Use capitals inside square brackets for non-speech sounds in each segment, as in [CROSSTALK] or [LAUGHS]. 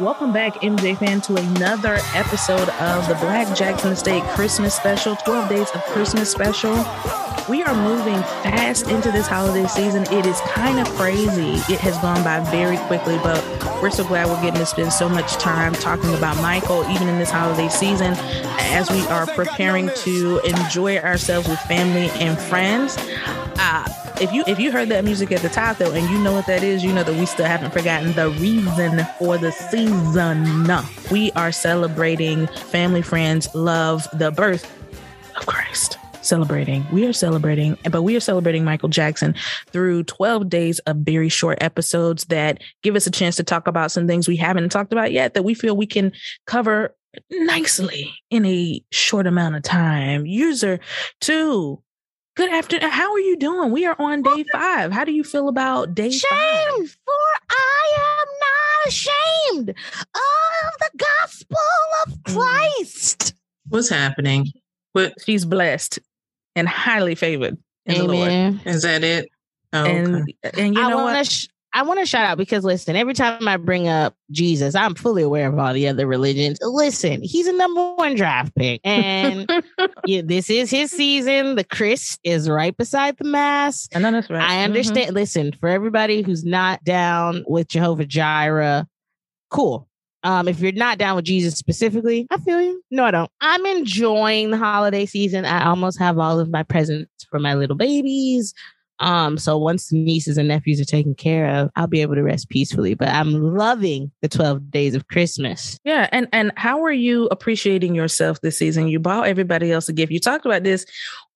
Welcome back, MJ fan, to another episode of the Black Jackson Estate Christmas Special, 12 Days of Christmas Special. We are moving fast into this holiday season. It is kind of crazy. It has gone by very quickly, but we're so glad we're getting to spend so much time talking about Michael, even in this holiday season, as we are preparing to enjoy ourselves with family and friends. Uh, if you if you heard that music at the top though, and you know what that is, you know that we still haven't forgotten the reason for the season. We are celebrating family, friends, love, the birth of Christ. Celebrating. We are celebrating, but we are celebrating Michael Jackson through 12 days of very short episodes that give us a chance to talk about some things we haven't talked about yet that we feel we can cover nicely in a short amount of time. User two Good afternoon. How are you doing? We are on day five. How do you feel about day Shame, five? for I am not ashamed of the gospel of Mm. Christ. What's happening? What She's blessed and highly favored in the Lord. Is that? It? Oh, okay. And and you I know want what? Sh- I want to shout out because listen, every time I bring up Jesus, I'm fully aware of all the other religions. Listen, he's a number one draft pick, and [LAUGHS] yeah, this is his season. The Chris is right beside the Mass. I know that's right. I understand. Listen, for everybody who's not down with Jehovah Jireh, cool. Um, if you're not down with Jesus specifically, I feel you. No, I don't. I'm enjoying the holiday season. I almost have all of my presents for my little babies. Um, so once nieces and nephews are taken care of, I'll be able to rest peacefully. But I'm loving the 12 days of Christmas. Yeah, and and how are you appreciating yourself this season? You bought everybody else a gift. You talked about this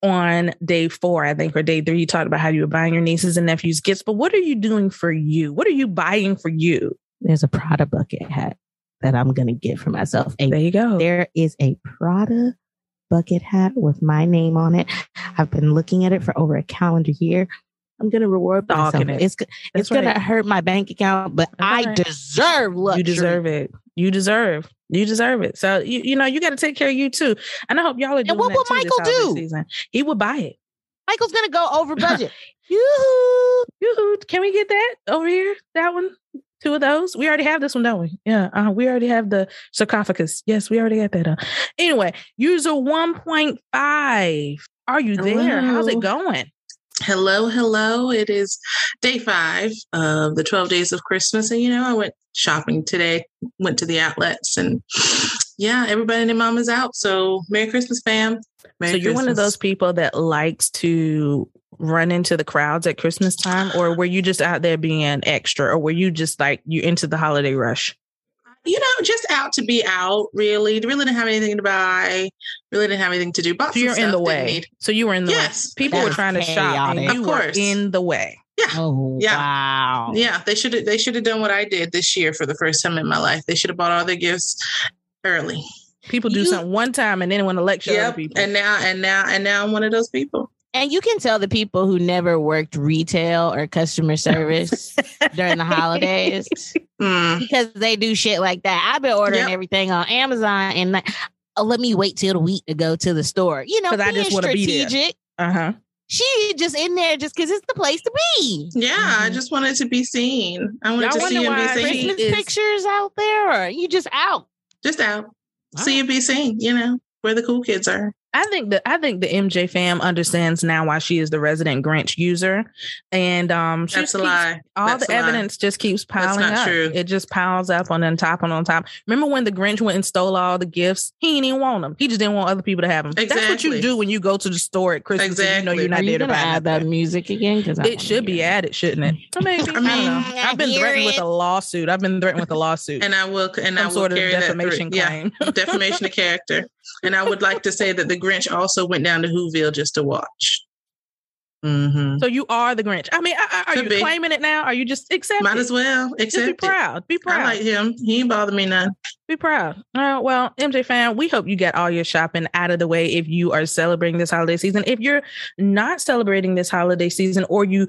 on day four, I think, or day three. You talked about how you were buying your nieces and nephews gifts, but what are you doing for you? What are you buying for you? There's a Prada bucket hat that I'm gonna get for myself. A There you go. There is a Prada bucket hat with my name on it. I've been looking at it for over a calendar year. I'm gonna reward myself. It. It's it's gonna hurt my bank account, but That's I right. deserve luxury. You deserve it. You deserve. You deserve it. So you you know you got to take care of you too. And I hope y'all are doing what that will Michael do? Season. He would buy it. Michael's gonna go over [LAUGHS] budget. Yoo-hoo. Yoo-hoo. Can we get that over here? That one? Two of those? We already have this one, don't we? Yeah. Uh, we already have the sarcophagus. Yes, we already got that. Uh. Anyway, user 1.5. Are you there? How's it going? hello, hello. It is day five of the 12 days of Christmas. And, you know, I went shopping today, went to the outlets, and yeah, everybody and their mom is out. So, Merry Christmas, fam. Merry so you're one of those people that likes to run into the crowds at Christmas time, or were you just out there being extra, or were you just like you into the holiday rush? you know, just out to be out, really. Really didn't have anything to buy, really didn't have anything to do. But So you're in the way. need- So you were in the Yes. way. People were trying to shop, and you Of were course. in the way. Oh Yeah. wow. Yeah, they should have they should have done what I did this year for the first time in my life. They should have bought all their gifts early. People do You- something one time, and then want to lecture other Yep. people. And now and now and now I'm one of those people. And you can tell the people who never worked retail or customer service [LAUGHS] during the holidays Mm. because they do shit like that. I've been ordering Yep. everything on Amazon and like, oh, let me wait till the week to go to the store. You know, 'Cause I just wanna be there. strategic. Uh huh. She just in there just because it's the place to be. Yeah, I Mhm. just wanted to be seen. I wanted Y'all to see and be seen. Christmas Christmas is- pictures out there, or you just out. Just out. All See and be seen, you know, where the cool kids are. I think that I think the MJ fam understands now why she is the resident Grinch user, and um, she That's a keeps- lie. All That's the a lie. evidence just keeps piling not up. true. It just piles up on on top and on top. Remember when the Grinch went and stole all the gifts? He didn't even want them. He just didn't want other people to have them. That's what you do when you go to the store at Christmas. And you know you're not Are you there to buy add that music again? Because It should be added, shouldn't it? [LAUGHS] Or maybe. I, I don't mean- know. I I've been hear threatened with a lawsuit. I've been threatened with a lawsuit. And I will and I will sort of carry that defamation through. Yeah, claim. defamation of character. And I would like to say that the Grinch also went down to Whoville just to watch. Mm-hmm. So you are the Grinch. I mean, are- you be. claiming it now? Are you just accepting? Might as well Just be proud. Be proud. I like him. He ain't bother me none. Be proud. All right. Well, MJ fan, we hope you get all your shopping out of the way if you are celebrating this holiday season. If you're not celebrating this holiday season or you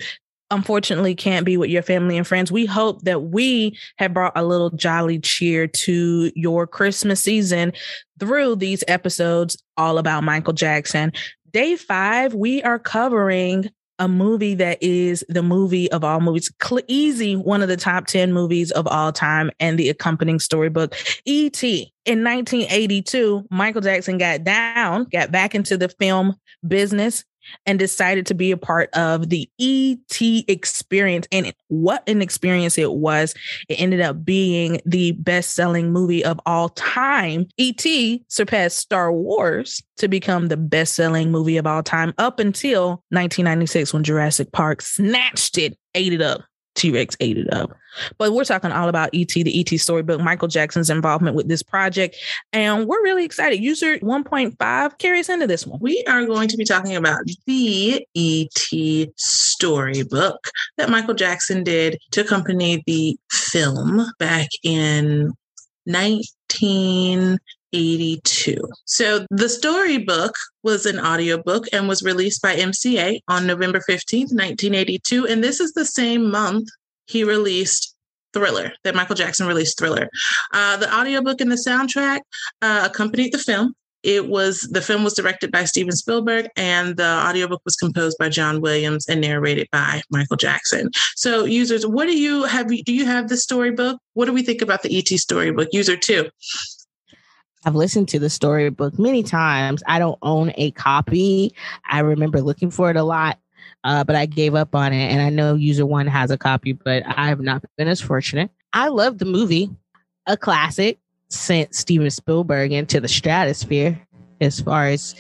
unfortunately can't be with your family and friends, we hope that we have brought a little jolly cheer to your Christmas season through these episodes all about Michael Jackson. Day five, we are covering a movie that is the movie of all movies, easy one of the top 10 movies of all time, and the accompanying storybook, E.T. In 1982, Michael Jackson got down, got back into the film business, and decided to be a part of the ET experience. And what an experience it was. It ended up being the best selling movie of all time. ET surpassed Star Wars to become the best selling movie of all time up until 1996 when Jurassic Park snatched it, ate it up. T Rex ate it up. But we're talking all about ET, the ET storybook, Michael Jackson's involvement with this project. And we're really excited. User 1.5 carries into this one. We are going to be talking about the ET storybook that Michael Jackson did to accompany the film back in 1982. So the storybook was an audiobook and was released by MCA on November 15th, 1982. And this is the same month he released Thriller, that Michael Jackson released Thriller. Uh, the audiobook and the soundtrack uh, accompanied the film. It was the film was directed by Steven Spielberg and the audiobook was composed by John Williams and narrated by Michael Jackson. So users, what do you have do you have the storybook? What do we think about the ET storybook? User 2. I've listened to the storybook many times. I don't own a copy. I remember looking for it a lot uh, but I gave up on it. And I know user one has a copy, but I have not been as fortunate. I love the movie, a classic, sent Steven Spielberg into the stratosphere as far as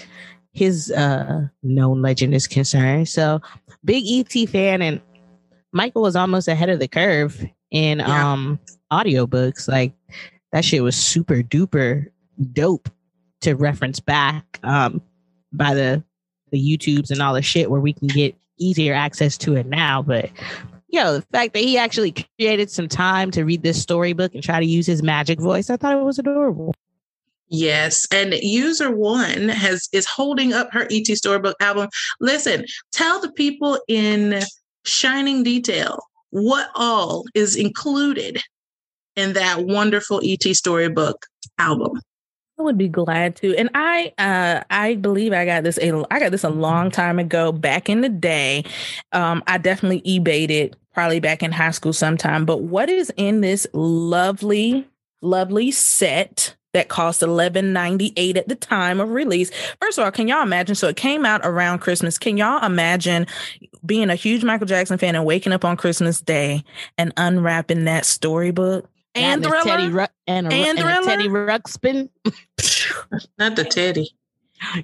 his uh, known legend is concerned. So, big ET fan, and Michael was almost ahead of the curve in yeah. um audiobooks. Like that shit was super duper dope to reference back um by the the YouTubes and all the shit where we can get easier access to it now. But know, the fact that he actually created some time to read this storybook and try to use his magic voice, I thought it was adorable. Yes, and user one has is holding up her ET storybook album. Listen, tell the people in shining detail what all is included in that wonderful ET storybook album. I would be glad to. And I uh I believe I got this a I got this a long time ago back in the day. Um I definitely eBayed it probably back in high school sometime. But what is in this lovely lovely set that cost eleven ninety eight at the time of release. First of all, can y'all imagine? So it came out around Christmas. Can y'all imagine being a huge Michael Jackson fan and waking up on Christmas Day and unwrapping that storybook? And Thriller Teddy Ru- and, a, and, and a Teddy Ruxpin. Not the Teddy.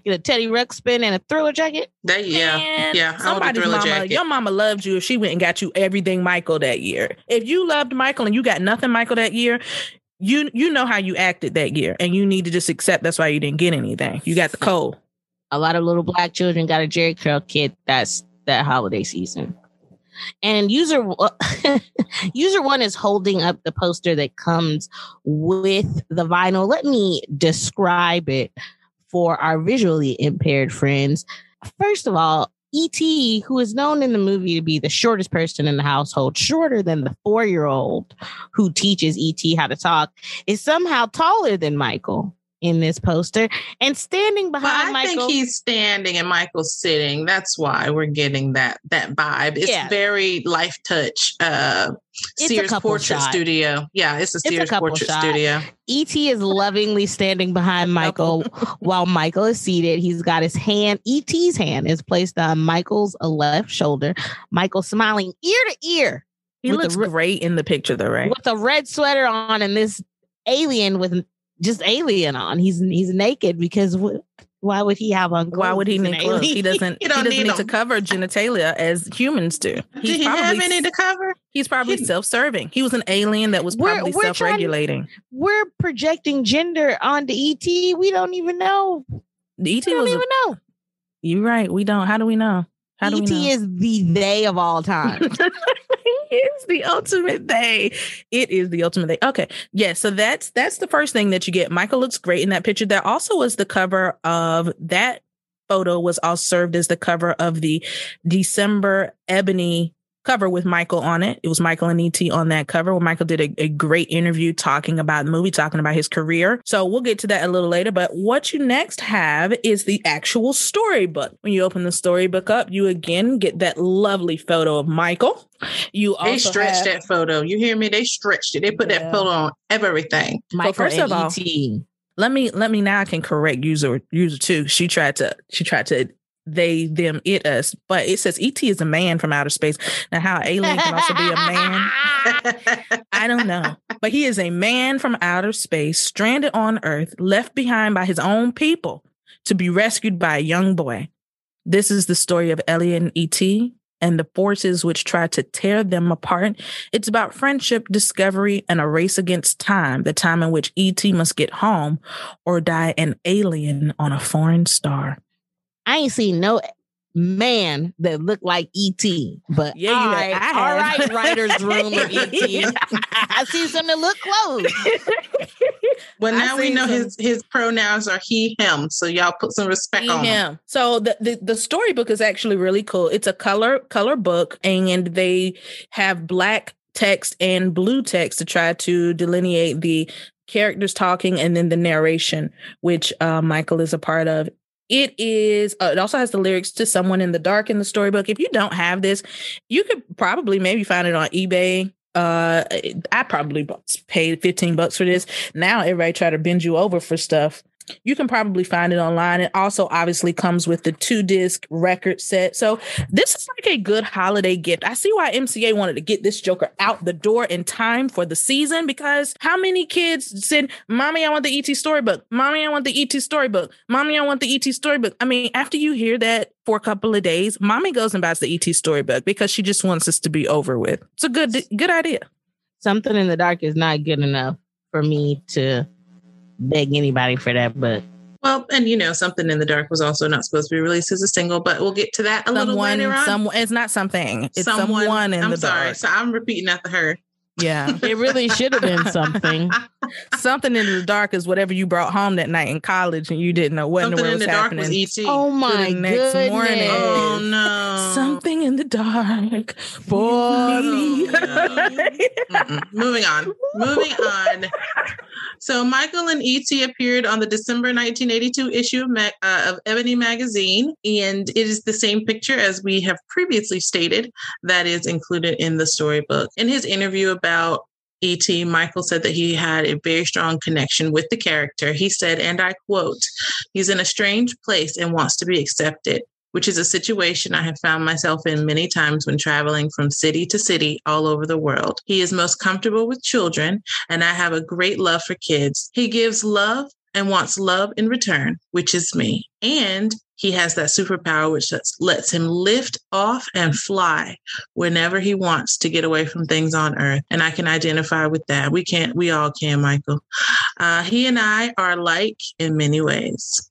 Get a Teddy Ruxpin and a Thriller jacket. That yeah, and yeah. Somebody's mama, jacket. your mama loved you if she went and got you everything Michael that year. If you loved Michael and you got nothing Michael that year, you you know how you acted that year, and you need to just accept that's why you didn't get anything. You got the cold. A lot of little black children got a Jheri curl kit. That's that holiday season. And user [LAUGHS] user one is holding up the poster that comes with the vinyl. Let me describe it for our visually impaired friends. First of all, E.T., who is known in the movie to be the shortest person in the household, shorter than the four year old who teaches E.T. how to talk, is somehow taller than Michael in this poster and standing behind I Michael. think he's standing and Michael's sitting. That's why we're getting that that vibe. It's yeah. very life touch. Uh it's Sears portrait shot. studio. Yeah, it's a Sears it's a portrait shot. studio. ET is lovingly standing behind [LAUGHS] Michael while Michael is seated. He's got his hand, ET's hand is placed on Michael's left shoulder. Michael smiling ear to ear. He looks re- great in the picture though, right? With a red sweater on and this alien with just alien on. He's he's naked because why would he have on? Why would he need clothes? He [LAUGHS] doesn't. he, doesn't need, need to cover genitalia as humans do. He's Did he probably, have any to cover? He's probably he, self-serving. He was an alien that was probably we're, we're self-regulating. We're projecting gender onto ET. We don't even know. The ET we don't was even a, know. You're right. We don't. How do we know? How do ET is the they of all time. [LAUGHS] is the ultimate they. It is the ultimate they. Okay. Yeah. So that's that's the first thing that you get. Michael looks great in that picture. That also was the cover of that photo was all served as the cover of the December Ebony cover with Michael on it. It was Michael and ET on that cover where Michael did a, a, great interview talking about the movie, talking about his career. So we'll get to that a little later. But what you next have is the actual storybook. When you open the storybook up, you again get that lovely photo of Michael. You they stretched have, that photo. You hear me? They stretched it. They put yeah. that photo on everything. Michael first of all, let me let me now I can correct user user two. She tried to she tried to they, them, it, us. But it says ET is a man from outer space. Now, how alien can also be a man, [LAUGHS] I don't know. But he is a man from outer space, stranded on Earth, left behind by his own people to be rescued by a young boy. This is the story of and ET and the forces which try to tear them apart. It's about friendship, discovery, and a race against time, the time in which ET must get home or die an alien on a foreign star. I ain't seen no man that looked like ET. But yeah, all right, I all right, [LAUGHS] writer's room of ET. [LAUGHS] I see some that look close. [LAUGHS] well, now we know some. his his pronouns are he, him. So y'all put some respect he, on him. him. So the, the the storybook is actually really cool. It's a color color book, and they have black text and blue text to try to delineate the characters talking and then the narration, which uh, Michael is a part of. It is, uh, it also has the lyrics to Someone in the Dark in the storybook. If you don't have this, you could probably maybe find it on eBay. Uh i probably paid 15 bucks for this. Now everybody try to bend you over for stuff you can probably find it online. It also obviously comes with the two disc record set. So this is like a good holiday gift. I see why MCA wanted to get this Joker out the door in time for the season because how many kids said, Mommy, I want the ET storybook. Mommy, I want the ET storybook. Mommy, I want the ET storybook. I mean, after you hear that for a couple of days, mommy goes and buys the ET storybook because she just wants us to be over with. It's a good good idea. Something in the dark is not good enough for me to beg anybody for that, but well, and you know, something in the dark was also not supposed to be released as a single, but we'll get to that a someone, little later on. Someone, it's not something. It's someone, someone in I'm the sorry, dark. So I'm repeating after her. Yeah, [LAUGHS] it really should have been [LAUGHS] something. something in the dark is whatever you brought home that night in college and you didn't know what something in the, in the dark was ET. Oh my next goodness. morning. Oh no, something in the dark me. Moving on. Moving on. So Michael and E.T. appeared on the December 1982 issue of, uh, of Ebony magazine, and it is the same picture as we have previously stated that is included in the storybook. In his interview about E.T., Michael said that he had a very strong connection with the character. He said, and I quote, he's in a strange place and wants to be accepted which is a situation I have found myself in many times when traveling from city to city all over the world. He is most comfortable with children, and I have a great love for kids. He gives love and wants love in return, which is me. And he has that superpower which lets him lift off and fly whenever he wants to get away from things on earth. And I can identify with that. We can't, we all can, Michael. Uh, he and I are alike in many ways.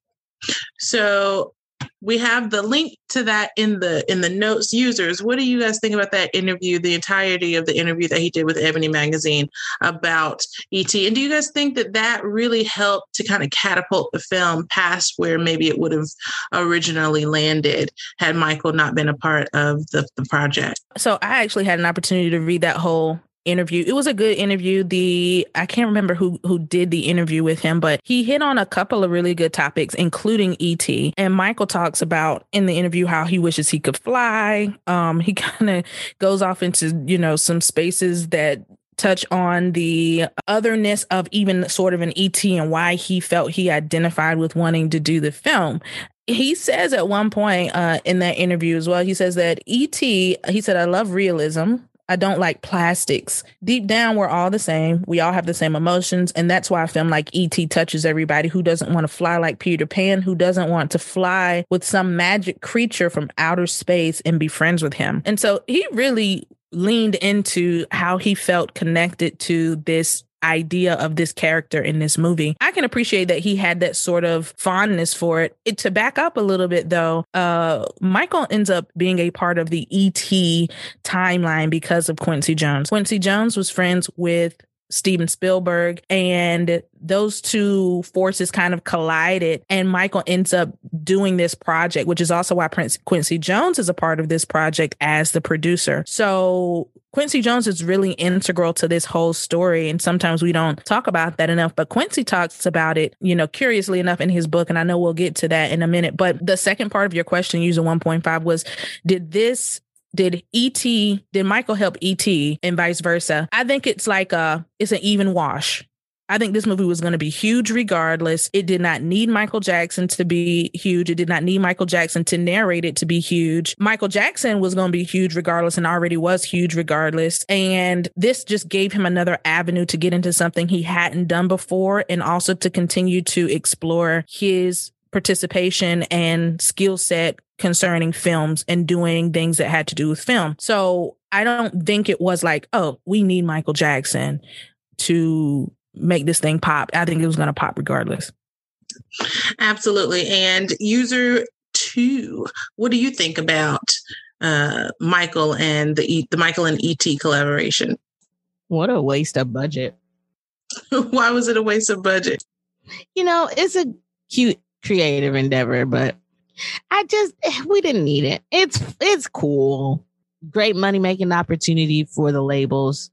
So we have the link to that in the in the notes. Users what do you guys think about that interview the entirety of the interview that he did with ebony magazine about et and do you guys think that that really helped to kind of catapult the film past where maybe it would have originally landed had michael not been a part of the, the project? So i actually had an opportunity to read that whole interview. It was a good interview. The I can't remember who who did the interview with him, but he hit on a couple of really good topics, including ET. And Michael talks about in the interview how he wishes he could fly. Um, he [LAUGHS] kind of goes off into you know some spaces that touch on the otherness of even sort of an ET and why he felt he identified with wanting to do the film he says at one point uh, in that interview as well, he says that ET, he said, I love realism. I don't like plastics. Deep down, we're all the same. We all have the same emotions. And that's why I film like E.T. touches everybody who doesn't want to fly like Peter Pan, who doesn't want to fly with some magic creature from outer space and be friends with him. And so he really leaned into how he felt connected to this idea of this character in this movie. I can appreciate that he had that sort of fondness for it. it to back up a little bit though, uh, Michael ends up being a part of the ET timeline because of Quincy Jones. Quincy Jones was friends with Steven Spielberg. And those two forces kind of collided. And Michael ends up doing this project, which is also why Prince Quincy Jones is a part of this project as the producer. So Quincy Jones is really integral to this whole story. And sometimes we don't talk about that enough, but Quincy talks about it, you know, curiously enough in his book. And I know we'll get to that in a minute. But the second part of your question, user 1.5, was did this did et did michael help et and vice versa i think it's like a it's an even wash I think this movie was going to be huge regardless. It did not need Michael Jackson to be huge. It did not need Michael Jackson to narrate it to be huge. Michael Jackson was going to be huge regardless and already was huge regardless. And this just gave him another avenue to get into something he hadn't done before and also to continue to explore his participation and skill set concerning films and doing things that had to do with film. So I don't think it was like, oh, we need Michael Jackson to make this thing pop. I think it was going to pop regardless. Absolutely. And user two, what do you think about uh, Michael and the e- the Michael and ET collaboration? What a waste of budget. [LAUGHS] Why was it a waste of budget? You know, it's a cute creative endeavor, but I just we didn't need it. It's it's cool. Great money making opportunity for the labels.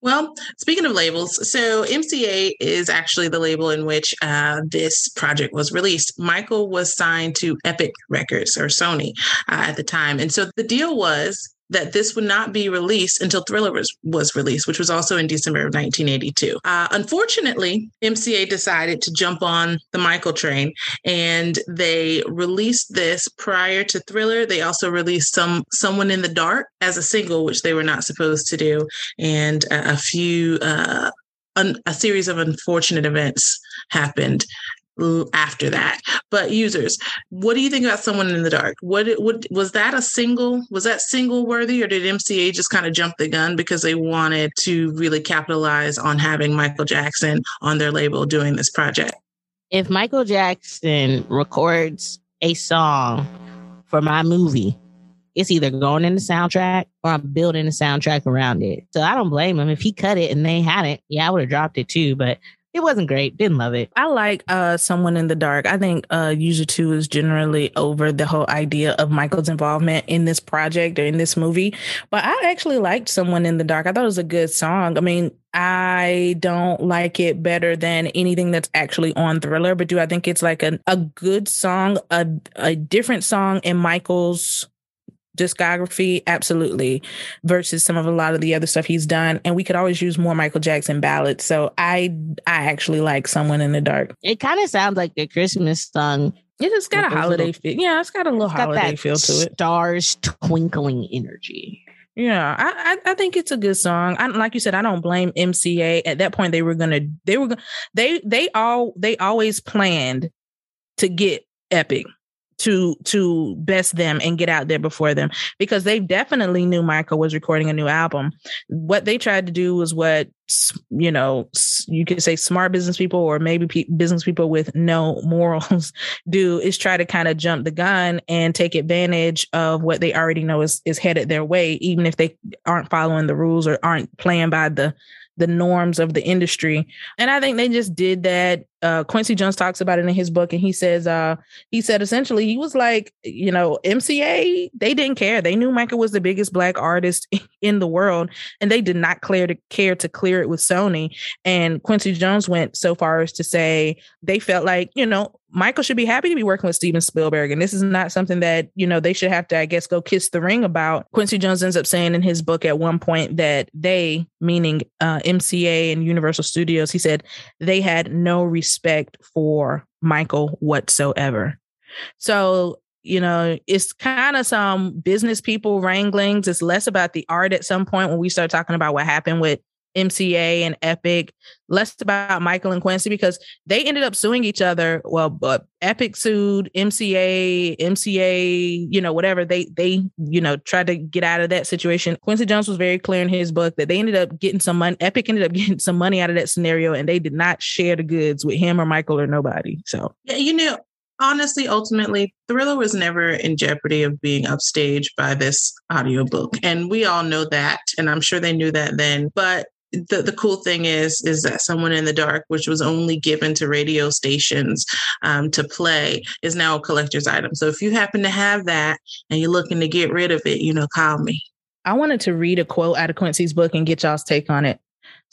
Well, speaking of labels, so MCA is actually the label in which uh, this project was released. Michael was signed to Epic Records or Sony uh, at the time. And so the deal was that this would not be released until Thriller was, was released, which was also in December of 1982. Uh, unfortunately, MCA decided to jump on the Michael train and they released this prior to Thriller. They also released some Someone in the Dark as a single, which they were not supposed to do, and a, a few uh, a series of unfortunate events happened after that. But users, what do you think about someone in the dark? What what was that a single? Was that single worthy, or did MCA just kind of jump the gun because they wanted to really capitalize on having Michael Jackson on their label doing this project? If Michael Jackson records a song for my movie, it's either going in the soundtrack or I'm building a soundtrack around it. So I don't blame him. If he cut it and they had it, yeah, I would have dropped it too. But it wasn't great. Didn't love it. I like uh someone in the dark. I think uh user two is generally over the whole idea of Michael's involvement in this project or in this movie. But I actually liked someone in the dark. I thought it was a good song. I mean, I don't like it better than anything that's actually on Thriller, but do I think it's like a, a good song, a a different song in Michael's discography absolutely versus some of a lot of the other stuff he's done. And we could always use more michael jackson ballads. So i i actually like someone in the dark. It kind of sounds like a christmas song. It just got a holiday little, feel. Yeah it's got a little holiday feel to it. stars twinkling energy. Yeah, I, I, I think it's a good song. I, like you said, I don't blame MCA. At that point, they were gonna they were they they all they always planned to get Epic to to best them and get out there before them because they definitely knew Michael was recording a new album. What they tried to do was what you know you could say smart business people or maybe pe- business people with no [LAUGHS] morals do is try to kind of jump the gun and take advantage of what they already know is is headed their way even if they aren't following the rules or aren't playing by the the norms of the industry. And I think they just did that. Uh, Quincy Jones talks about it in his book, and he says, uh, he said essentially, he was like, you know, MCA, they didn't care. They knew Michael was the biggest black artist [LAUGHS] in the world, and they did not clear to care to clear it with Sony. And Quincy Jones went so far as to say they felt like, you know, Michael should be happy to be working with Steven Spielberg. And this is not something that, you know, they should have to, I guess, go kiss the ring about. Quincy Jones ends up saying in his book at one point that they, meaning uh, MCA and Universal Studios, he said they had no respect for Michael whatsoever. So, you know, it's kind of some business people wranglings. It's less about the art at some point when we start talking about what happened with MCA and Epic, less about Michael and Quincy because they ended up suing each other. Well, but Epic sued MCA, MCA, you know, whatever. They they, you know, tried to get out of that situation. Quincy Jones was very clear in his book that they ended up getting some money. Epic ended up [LAUGHS] getting some money out of that scenario and they did not share the goods with him or Michael or nobody. So yeah, you know, honestly, ultimately, Thriller was never in jeopardy of being upstaged by this audiobook. And we all know that. And I'm sure they knew that then. But the, the cool thing is is that someone in the dark which was only given to radio stations um, to play is now a collector's item so if you happen to have that and you're looking to get rid of it you know call me I wanted to read a quote out of Quincy's book and get y'all's take on it.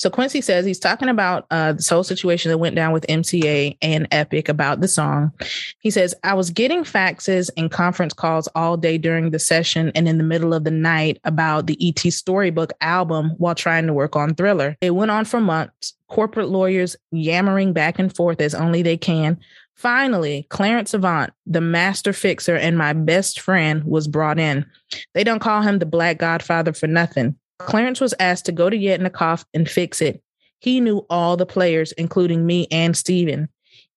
So Quincy says he's talking about uh, this whole situation that went down with MCA and Epic about the song. He says, I was getting faxes and conference calls all day during the session and in the middle of the night about the ET Storybook album while trying to work on Thriller. It went on for months, corporate lawyers yammering back and forth as only they can. Finally, Clarence Avant, the master fixer and my best friend, was brought in. They don't call him the Black Godfather for nothing. Clarence was asked to go to Yetnikoff and fix it. He knew all the players, including me and Steven.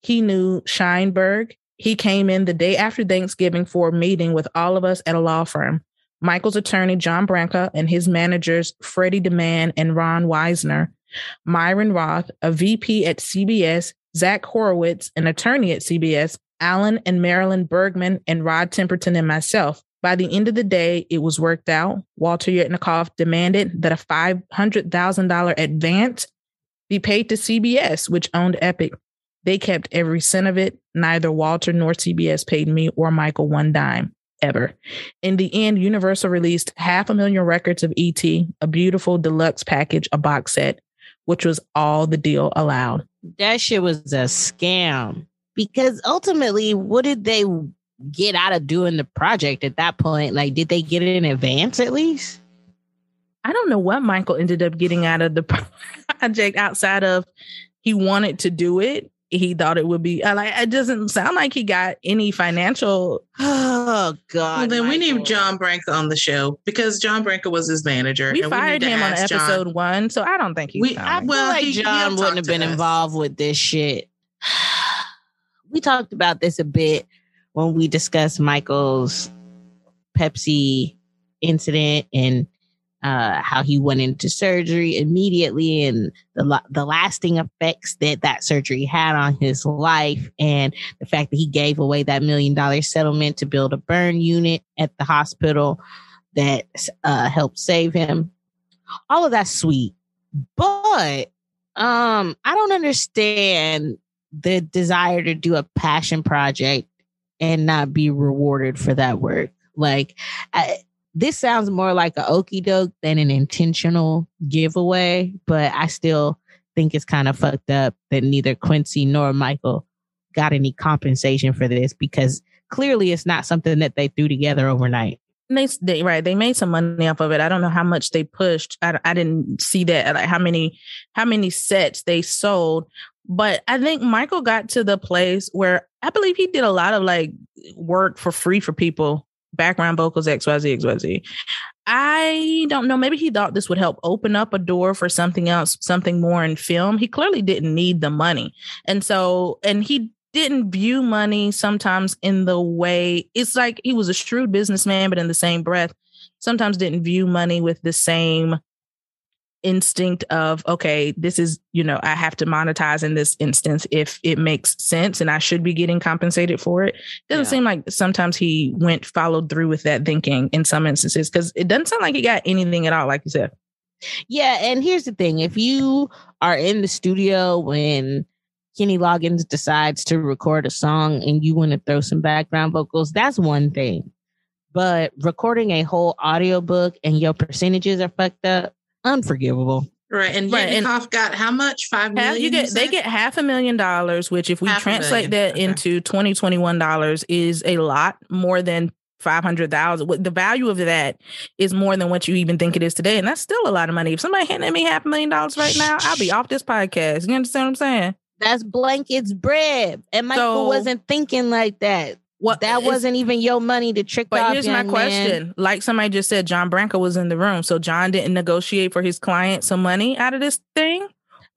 He knew Sheinberg. He came in the day after Thanksgiving for a meeting with all of us at a law firm. Michael's attorney, John Branca, and his managers, Freddie DeMann and Ron Weisner. Myron Roth, a VP at CBS, Zach Horowitz, an attorney at CBS, Alan and Marilyn Bergman, and Rod Temperton and myself. By the end of the day, it was worked out. Walter Yetnikoff demanded that a $500,000 advance be paid to CBS, which owned Epic. They kept every cent of it. Neither Walter nor CBS paid me or Michael one dime ever. In the end, Universal released half a million records of ET, a beautiful deluxe package, a box set, which was all the deal allowed. That shit was a scam because ultimately, what did they get out of doing the project at that point? Like, did they get it in advance at least? I don't know what Michael ended up getting out of the [LAUGHS] project outside of he wanted to do it. He thought it would be uh, like it doesn't sound like he got any financial. [SIGHS] Oh God! Well, then we Michael. need John Branca on the show because John Branca was his manager. We and fired need to him on ask John- episode one, so I don't think he's. We- I coming. feel Well, like he- John wouldn't have been us. involved with this shit. [SIGHS] We talked about this a bit when we discussed Michael's Pepsi incident and uh, how he went into surgery immediately and the the lasting effects that that surgery had on his life and the fact that he gave away that million dollar settlement to build a burn unit at the hospital that uh, helped save him. All of that's sweet, but um, I don't understand the desire to do a passion project and not be rewarded for that work. Like, I, this sounds more like a okey doke than an intentional giveaway, but I still think it's kind of fucked up that neither Quincy nor Michael got any compensation for this because clearly it's not something that they threw together overnight. They, they right they made some money off of it i don't know how much they pushed i, I didn't see that like how many how many sets they sold but i think michael got to the place where i believe he did a lot of like work for free for people background vocals xyz xyz i don't know maybe he thought this would help open up a door for something else something more in film. He clearly didn't need the money. And so and he didn't view money sometimes in the way it's like he was a shrewd businessman, but in the same breath, sometimes didn't view money with the same instinct of, okay, this is, you know, I have to monetize in this instance if it makes sense and I should be getting compensated for it. Doesn't Yeah. seem like sometimes he went followed through with that thinking in some instances because it doesn't sound like he got anything at all, like you said. Yeah, and here's the thing: if you are in the studio when Kenny Loggins decides to record a song and you want to throw some background vocals, that's one thing. But recording a whole audiobook and your percentages are fucked up, unforgivable. Right. And Right, and- Yetnikoff got how much? Five million? Half, you get they get half a million dollars, which if we Half translate that okay. into twenty twenty one dollars is a lot more than five hundred thousand. The value of that is more than what you even think it is today, and that's still a lot of money. If somebody handed me half a million dollars right now, I'll be off this podcast. You understand what I'm saying? That's blankets bread. And Michael So- wasn't thinking like that. What That wasn't even your money to trick But off. here's my young man. question: Like somebody just said, John Branca was in the room, so John didn't negotiate for his client some money out of this thing.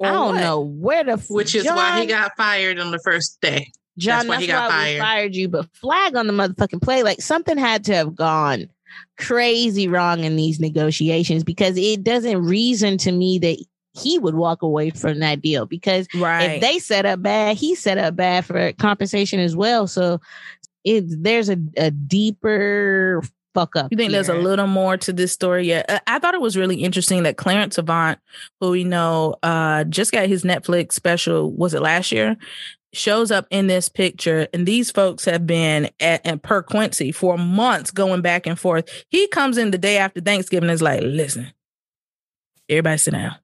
I don't what? know where the f- Which is why he got fired on the first day. John, That's why that's, he got why fired. we fired you, but flag on the motherfucking play. Like something had to have gone crazy wrong in these negotiations because it doesn't reason to me that he would walk away from that deal because Right. if they set up bad, he set up bad for compensation as well. So it there's a, a deeper fuck up. You think there's a little more to this story? Yeah, Uh, I thought it was really interesting that Clarence Avant, who we know uh, just got his Netflix special, was it last year? Shows up in this picture, and these folks have been at, at per Quincy for months, going back and forth. He comes in the day after Thanksgiving, and is like, "Listen, everybody sit down."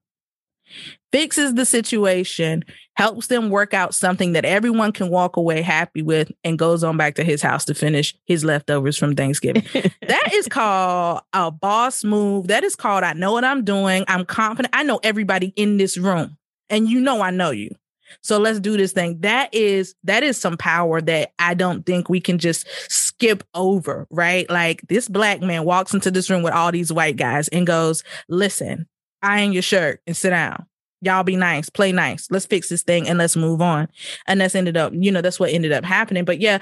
Fixes the situation, helps them work out something that everyone can walk away happy with, and goes on back to his house to finish his leftovers from Thanksgiving. [LAUGHS] that is called a boss move. That is called I know what I'm doing. I'm confident. I know everybody in this room, and you know I know you. So let's do this thing. That is that is some power that I don't think we can just skip over, right? Like this black man walks into this room with all these white guys and goes, "Listen, iron your shirt and sit down. Y'all be nice, play nice. Let's fix this thing and let's move on." And that's ended up, you know, that's what ended up happening. But yeah,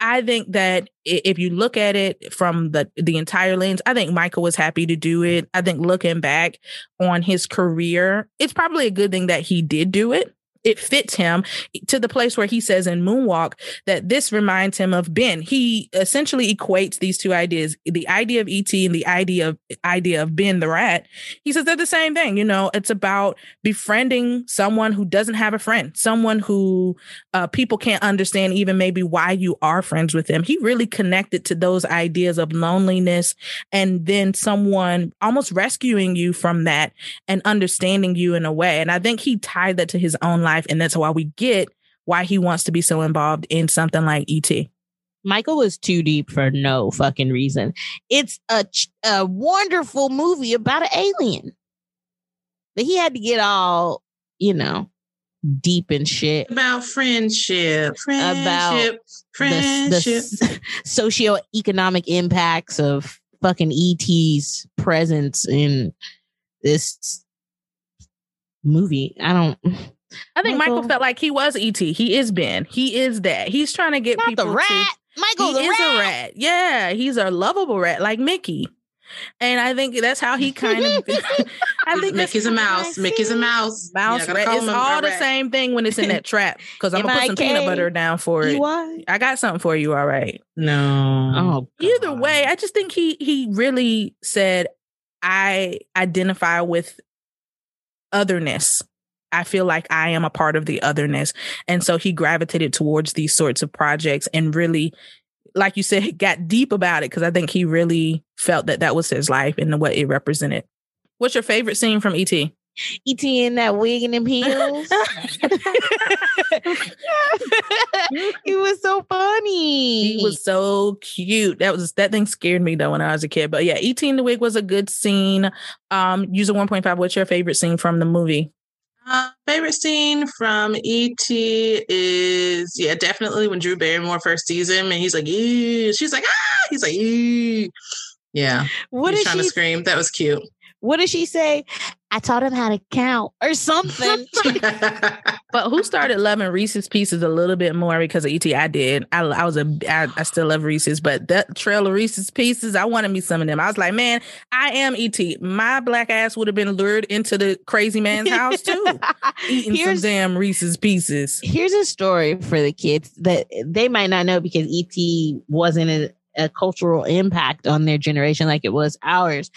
I think that if you look at it from the the entire lens, I think Michael was happy to do it. I think looking back on his career, it's probably a good thing that he did do it. It fits him to the place where he says in Moonwalk that this reminds him of Ben. He essentially equates these two ideas, the idea of ET and the idea of idea of Ben the rat. He says they're the same thing. You know, it's about befriending someone who doesn't have a friend, someone who uh, people can't understand even maybe why you are friends with them. He really connected to those ideas of loneliness and then someone almost rescuing you from that and understanding you in a way. And I think he tied that to his own life. And that's why we get why he wants to be so involved in something like ET. Michael was too deep for no fucking reason. It's a ch- a wonderful movie about an alien, but he had to get all you know deep and shit About friendship, friendship, the, friendship. the socioeconomic impacts of fucking ET's presence in this movie. I don't. I think Michael, Michael- felt like he was ET. He is Ben. He is that. He's trying to get Not people the to- rat. Michael, he the is rat. a rat. Yeah, he's a lovable rat like Mickey. And I think that's how he kind of. [LAUGHS] [LAUGHS] I think Mickey's a kinda how I mouse. Mickey's a mouse. Mouse Yeah, rat. It's all the rat. same thing when it's in that trap. Because I'm gonna put some M.I.K.. peanut butter down for it. You what? I got something for you. All right. No. Oh, Either way, I just think he he really said, I identify with otherness. I feel like I am a part of the otherness. And so he gravitated towards these sorts of projects and really, like you said, [LAUGHS] got deep about it because I think he really felt that that was his life and what it represented. What's your favorite scene from E.T.? ET in that wig and them heels. [LAUGHS] he was so funny. He was so cute. That was that thing scared me though when I was a kid. But yeah, ET in the wig was a good scene. Um, user 1.5, what's your favorite scene from the movie? Uh, favorite scene from ET is yeah, definitely when Drew Barrymore first sees him and he's like, "Ew." she's like, ah, he's like, Ew. yeah, what he's did trying she? to scream. That was cute. What did she say? I taught him how to count or something. [LAUGHS] But who started loving Reese's Pieces a little bit more because of ET? I did. I, I was a. I, I still love Reese's, but that trail of Reese's Pieces, I wanted me some of them. I was like, man, I am ET. My black ass would have been lured into the crazy man's house too, [LAUGHS] eating here's some damn Reese's Pieces. here's a story for the kids that they might not know because ET wasn't a, a cultural impact on their generation like it was ours.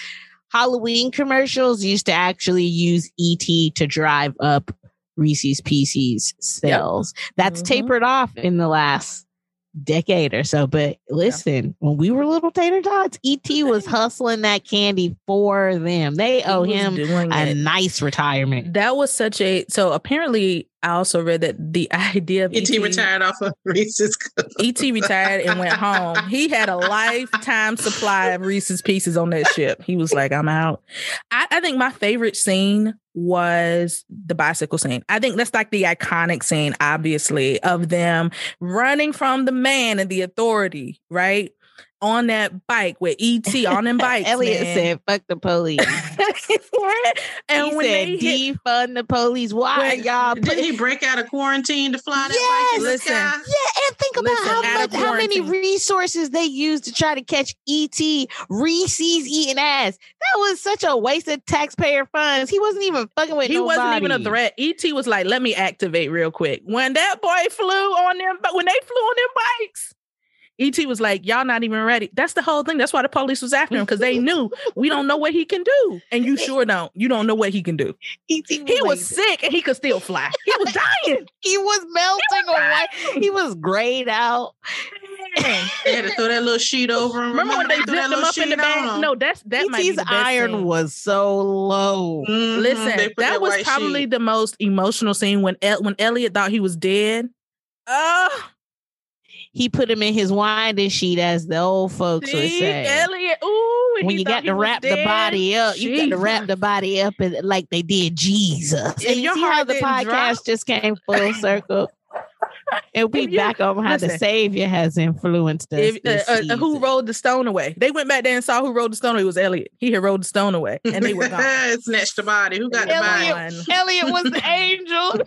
Halloween commercials used to actually use ET to drive up Reese's Pieces sales. That's Mhm. tapered off in the last decade or so. But listen, when we were little tater tots, ET was hustling that candy for them. They owe him a it. nice retirement. That was such a. So apparently, I also read that the [LAUGHS] idea of ET ET retired off of Reese's. [LAUGHS] ET retired and went home. He had a lifetime supply of Reese's Pieces on that ship. He was like, I'm out. I, I think my favorite scene was the bicycle scene. I think that's like the iconic scene, obviously, of them running from the man and the authority, right? On that bike with ET on them [LAUGHS] bikes. Elliot man. said, "Fuck the police." [LAUGHS] and he when said, they hit, "Defund the police." Why Wait, y'all? Did Put, he break out of quarantine to fly that bike the Listen. sky? yeah, and think about Listen, how much, how many resources they used to try to catch ET Reese's eating ass. That was such a waste of taxpayer funds. He wasn't even fucking with. he wasn't even a threat. ET was like, "Let me activate real quick." When that boy flew on them, but when they flew on them bikes, ET was like, "Y'all not even ready." That's the whole thing. That's why the police was after him because they knew we don't know what he can do, and you sure don't. You don't know what he can do. ET He was sick and he could still fly. He was dying. [LAUGHS] he was melting away. He was grayed out. [LAUGHS] They had to throw that little sheet over him. Remember when they threw zipped him up in the sheet bag? No, that's that might be ET's the best iron scene. was so low. Mhm, Listen, put that was probably sheet. the most emotional scene when El- when Elliot thought he was dead. Oh, He put him in his winding sheet, as the old folks would see, say. Elliot. Ooh, when you got to wrap the body up, you got to wrap the body up and, like they did Jesus. If And you your see how the podcast drop- just came full circle. And we you- back on how the. Savior has influenced us. If, uh, uh, who rolled the stone away? They went back there and saw who rolled the stone away. It was Elliott. He had rolled the stone away, and they were gone. [LAUGHS] Snatched the body. Who got the body? Elliott was the [LAUGHS] angel.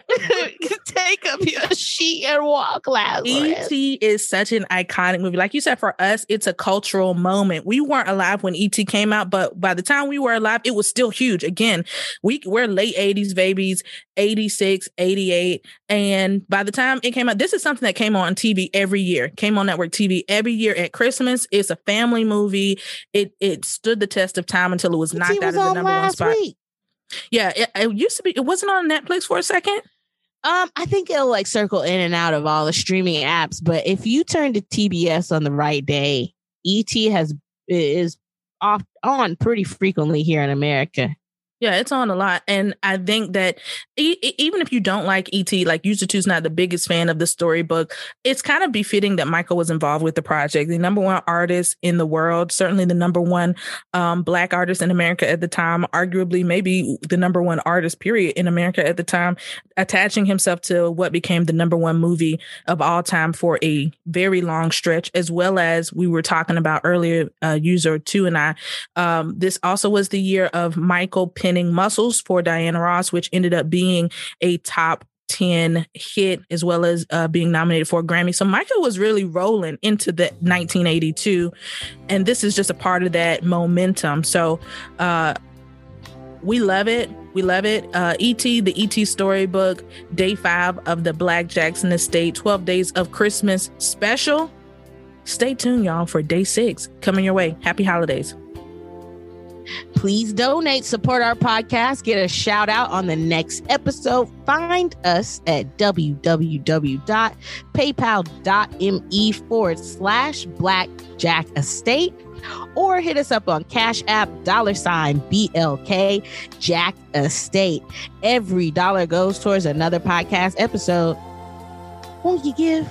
[LAUGHS] Take up your sheet and walk, Lazarus. E.T. is such an iconic movie. Like you said, for us, it's a cultural moment. We weren't alive when E.T. came out, but by the time we were alive, it was still huge. Again, we, we're late 80s babies, 86, 88. And by the time it came out, this is something that came on TV every year, came on network TV every year at Christmas. It's a family movie. It it stood the test of time until it was knocked E.T. out was of the number one last spot. week. Yeah, it, it used to be, it wasn't on Netflix for a second. Um, I think it'll like circle in and out of all the streaming apps, but if you turn to TBS on the right day, ET has is off on pretty frequently here in America. Yeah, it's on a lot. And I think that e- even if you don't like E.T., like User Two's not the biggest fan of the storybook, it's kind of befitting that Michael was involved with the project. The number one artist in the world, certainly the number one um, Black artist in America at the time, arguably maybe the number one artist, period, in America at the time, attaching himself to what became the number one movie of all time for a very long stretch, as well as we were talking about earlier, uh, User Two and I. Um, this also was the year of Michael Muscles for Diana Ross, which ended up being a top 10 hit as well as uh, being nominated for a Grammy. So Michael was really rolling into the 1982 and this is just a part of that momentum. So uh we love it. We love it. Uh ET, the ET storybook, day 5 of the Black Jackson Estate 12 Days of Christmas special. Stay tuned y'all for day 6 coming your way. Happy holidays. Please donate, support our podcast, get a shout out on the next episode. Find us at www.paypal.me forward slash blackjack estate or hit us up on Cash App dollar sign BLK Jack Estate. Every dollar goes towards another podcast episode. Won't you give?